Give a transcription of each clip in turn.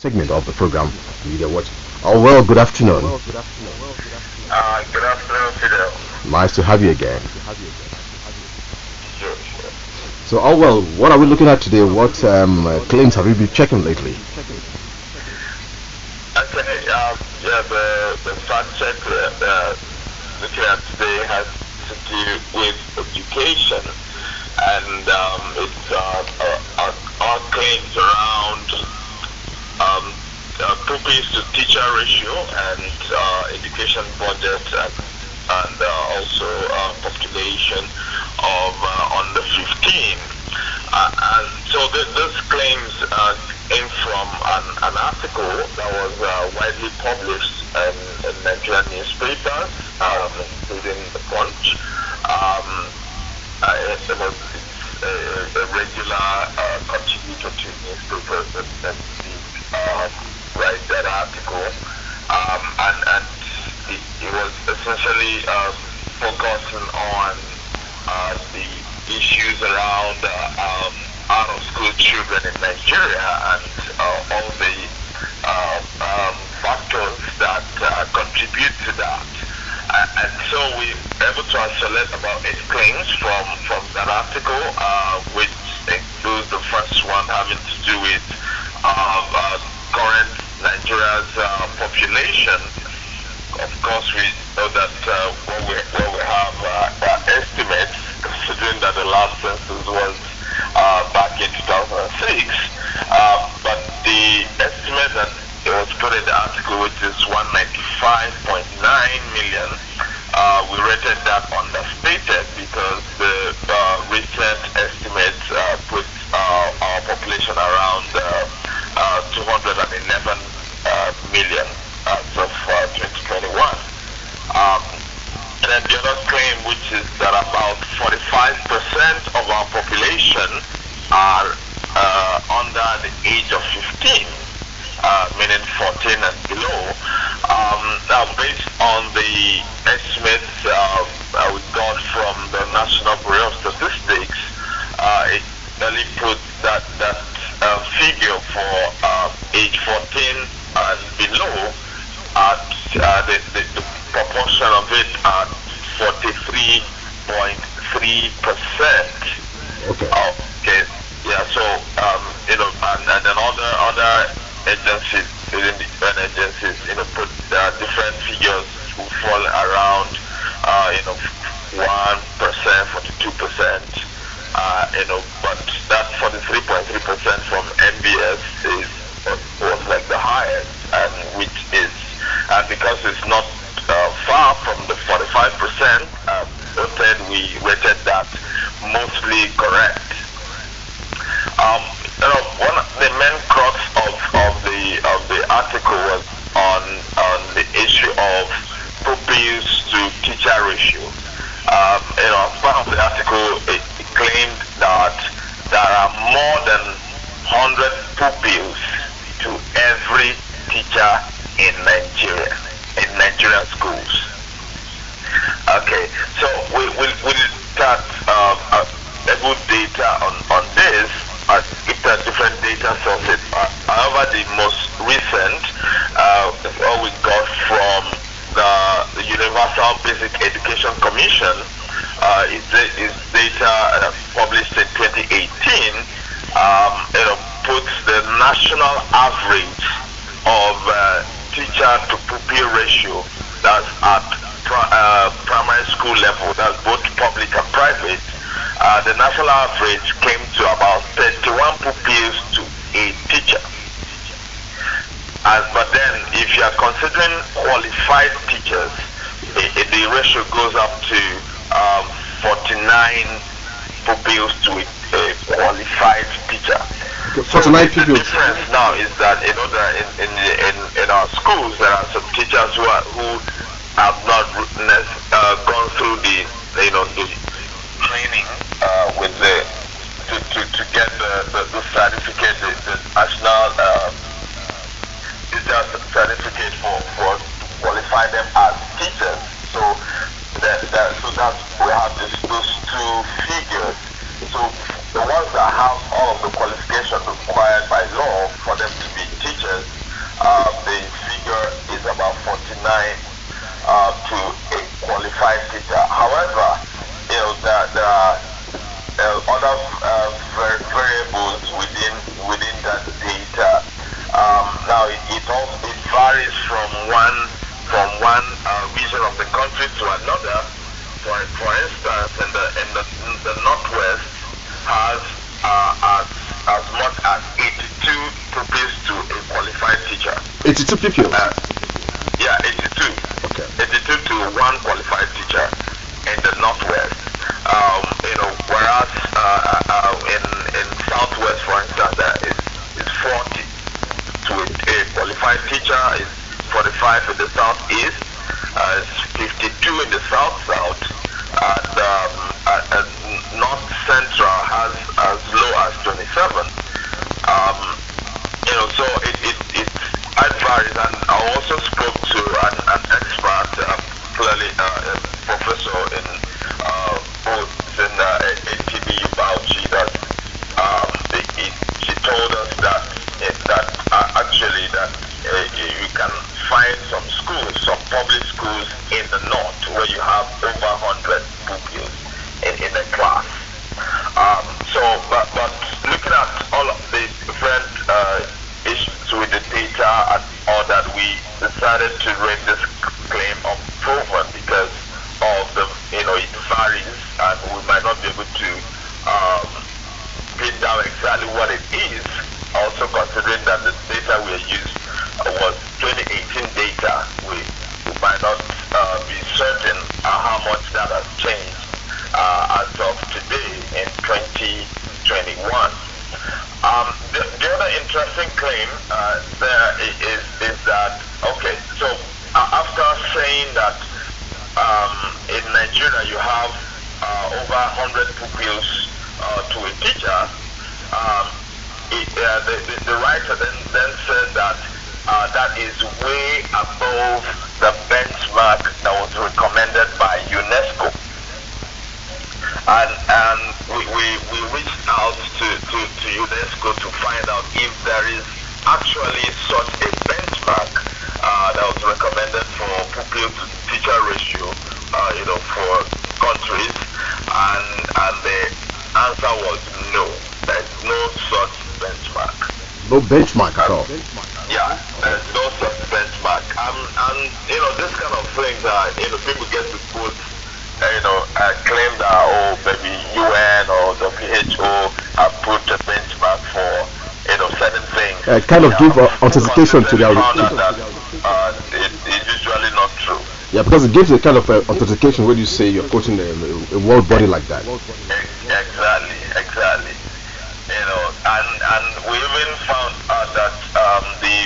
segment of the program, Media Watch. Oh, well, good afternoon. Uh, good afternoon, Fidel. Nice to have you again. Sure, sure. So, oh, well, what are we looking at today? What um, uh, claims have you been checking lately? Okay, um, yeah, the, the fact check uh, uh, looking at today has to do with education, and um, it's uh, uh, our, our claims around um, uh, pupils to teacher ratio and uh, education budget and, and uh, also uh, population of uh, under 15. Uh, and so th- this claims uh, came from an, an article that was uh, widely published in, in Nigerian newspapers, um, including The Punch. Um, uh, it, was a, regular uh, contributor to newspapers that, that um, write that article, um, and, and it, it was essentially um, focusing on uh, the issues around uh, um, out-of-school children in Nigeria and uh, all the uh, um, factors that uh, contribute to that. Uh, and so we were able to isolate about eight claims from, from that article, uh, which includes the first one having to do with uh, uh, current Nigeria's uh, population. Of course, we know that uh, what, we, we have uh, estimates, considering that the last census was uh, back in 2006. Uh, but the estimate that was put in the article, which is 195.9 million, uh, we rated that understated because the uh, recent estimates uh, put uh, our population around uh, uh, 211 uh, million as of uh, 2021. Um, and then the other claim, which is that about 45% of our population are uh, under the age of 15, uh, meaning 14 and below. Um, now, based on the estimates uh, uh, we got from the National Bureau of Statistics, uh, it really puts that that uh, figure for uh, age 14 and below at uh, the, the, the proportion of it at 43.3 percent. Okay. Yeah. So um, you know, and, and then other other agencies within the UN agencies, you know, put uh, different figures who fall around, uh, you know, one percent, forty-two percent. Uh, you know, but that 43.3 percent from NBS is was like the highest, and which is, and because it's not uh, far from the 45 percent, uh, then we rated that mostly correct. Um, you know, one of the main crux of, of the of the article was on on the issue of pupils to teacher ratio. Um, you know, as part of the article, it, it claimed that there are more than 100 pupils to every teacher in Nigeria, in Nigerian schools. Okay, so we will we, we'll start um, uh, able data on, on this. Uh, if there are different data sources. Uh, the most recent uh, all we got from the, Universal Basic Education Commission uh, is, data uh, published in 2018. Um, puts the national average of uh, teacher to pupil ratio that's at uh, primary school level, that's both public and private. Uh, the national average came to about 31 pupils to a teacher. And, but then, if you are considering qualified teachers, i i the ratio goes up to um, 49 pupils to a, a qualified teacher. Okay, So 49 the people. difference now is that know in in, in in our schools there are some teachers who are who have not uh, gone through the you know the training uh, with the to, to, to get the, the, the certificate the, the national uh, teacher certificate for for to qualify them as teachers. So that, that so that we have this, those two figures. So the ones that have all of the qualifications required by law for them to be teachers uh, to a teacher. However, you know, there, there are uh, other uh, variables within within that data. Um, now, it, it, also, it varies from one from one uh, region of the country to another. For, for instance, in the in the, in the northwest has uh, as as much as 82 pupils to a qualified teacher. 82 pupils. Uh, yeah, 82. Okay. 82 to one qualified teacher in the northwest. Um, you know, whereas uh, uh, in in southwest, for instance, uh, it's, it's 40 to a, a qualified teacher. It's 45 in the southeast. Uh, it's 52 in the south south. And, um, uh, north central has as low as 27. Um, you know, so it it, it, it varies. And I also spoke to an, an expert, uh, clearly uh, a professor in uh, both in uh, ATBU Bauchi that um, it, it, she told us that it, that uh, actually that uh, you can find some schools, some public schools in the north where you have over 100 pupils in, in a class. Um, so, but, but looking at all of the different uh, issues with the data and all that, we decided to rate this claim unproven because of the, you know, it varies and we might not be able to um, pin down exactly what it is. Also considering that the data we used was 2018 data, we, we might not uh, be certain uh, how much that has changed uh, as of today in 2021. Um, the, the, other interesting claim uh, there is, is that, okay, so uh, after saying that um, in Nigeria you have uh, over 100 pupils uh, to a teacher, um, it, uh, the, the, the, writer then, then said that that is way above the benchmark that was recommended by UNESCO and and we, we, we reached out to, to, to UNESCO to find out if there is actually such a benchmark uh, that was recommended for pupil to teacher ratio, uh, you know, for countries, and and the answer was no. No such benchmark. No benchmark at all. Yeah, there's no such benchmark. Um, and you know, this kind of things are you know people get to quote you know, uh, claim that, oh, maybe UN or WHO have put a benchmark for, you know, certain things. Uh, kind of give uh, authentication to their uh, it's usually not true. Yeah, because it gives a kind of uh, authentication when you say you're quoting a, a world body like that. Exactly, exactly. You know, and and we even found out that um, the,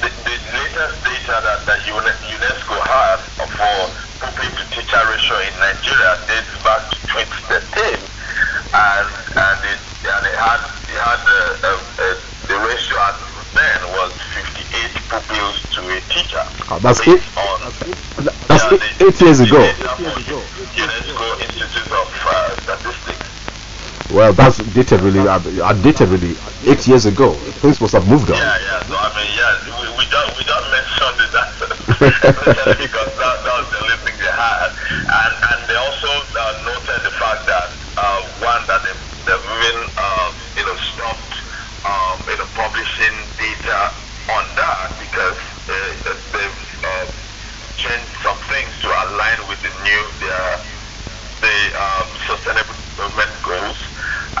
the, the data that, that UNESCO has for pupil to teacher ratio in Nigeria dates back to 2013, and and it and it had it had a, a, a, the ratio at then was 58 pupils to a teacher. Oh, that's it. On, that's yeah, eight, eight years ago. UNESCO Institute of uh, Statistics. Well, that's dated really, uh, dated really eight years ago. Things must have moved on. Yeah, yeah. So I mean, yeah, we, we don't we don't mention that because that, that was the only thing they had, and and they also uh, noted the fact that uh, one that they they've even uh, you know stopped um, you know publishing data on that because uh, they've uh, changed some things to align with the new their the um, sustainable development goals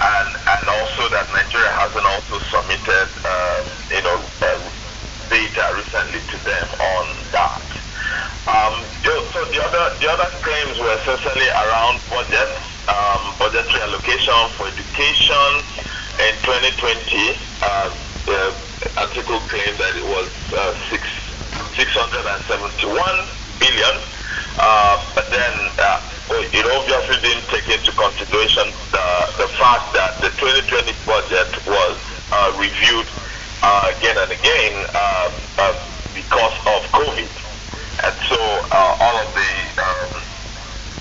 and and also that Nigeria hasn't also submitted um, you know uh, data recently to them on. Um, so the other the other claims were essentially around budget, um, budgetary allocation for education in 2020. Uh, the article claimed that it was uh, six 671 billion, uh, but then uh, it obviously didn't take into consideration the, the fact that the 2020 budget was uh, reviewed uh, again and again uh, uh because of COVID. And so uh, all of the um,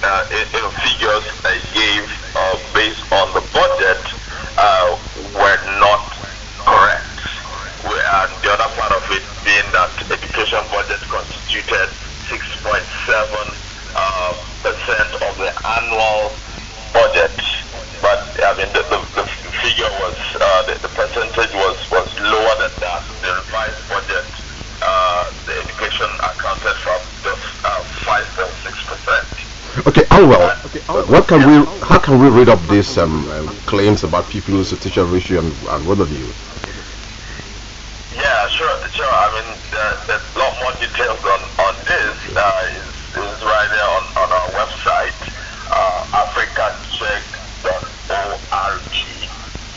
uh, you know, figures I gave uh, based on the budget uh, were not correct. And the other part of it being that education budget constituted 6.7 uh, percent of the annual budget, but I mean the, the, the figure was uh, the, the percentage was oh well. What can we? How can we read up these um, um, claims about people's teacher ratio and, and what have you? Yeah, sure, sure. I mean, there, there's a lot more details on on this. Uh, is, is right there on, on our website, uh, africacheck.org.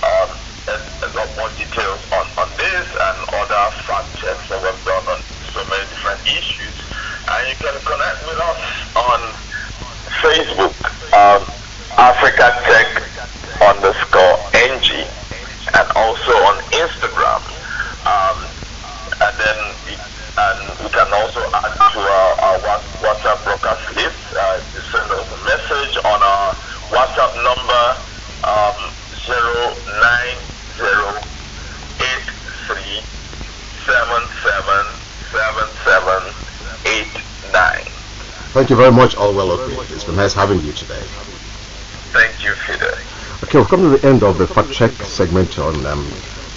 Um, there's a lot more details on, on this and other fact checks that we've done on so many different issues. And you can connect with us on Facebook, um, Africa Check underscore NG, and also on Instagram. Um, and then we, and we can also add to our, our Wha- WhatsApp broadcast list. Uh, you send us a message on our WhatsApp number um, 09083777789. Thank you very much, All Allwell Okpi. It's been nice having you today. Thank you, Fidel. Okay, we've come to the end of the fact check segment on um,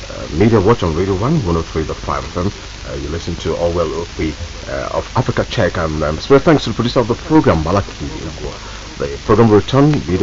uh, Media Watch on Radio 1 One Hundred Three 103.5 FM. Uh, you listen to Allwell Okpi uh, of Africa Check, and um, special thanks to the producer of the program, Malaki. The program will return, Media.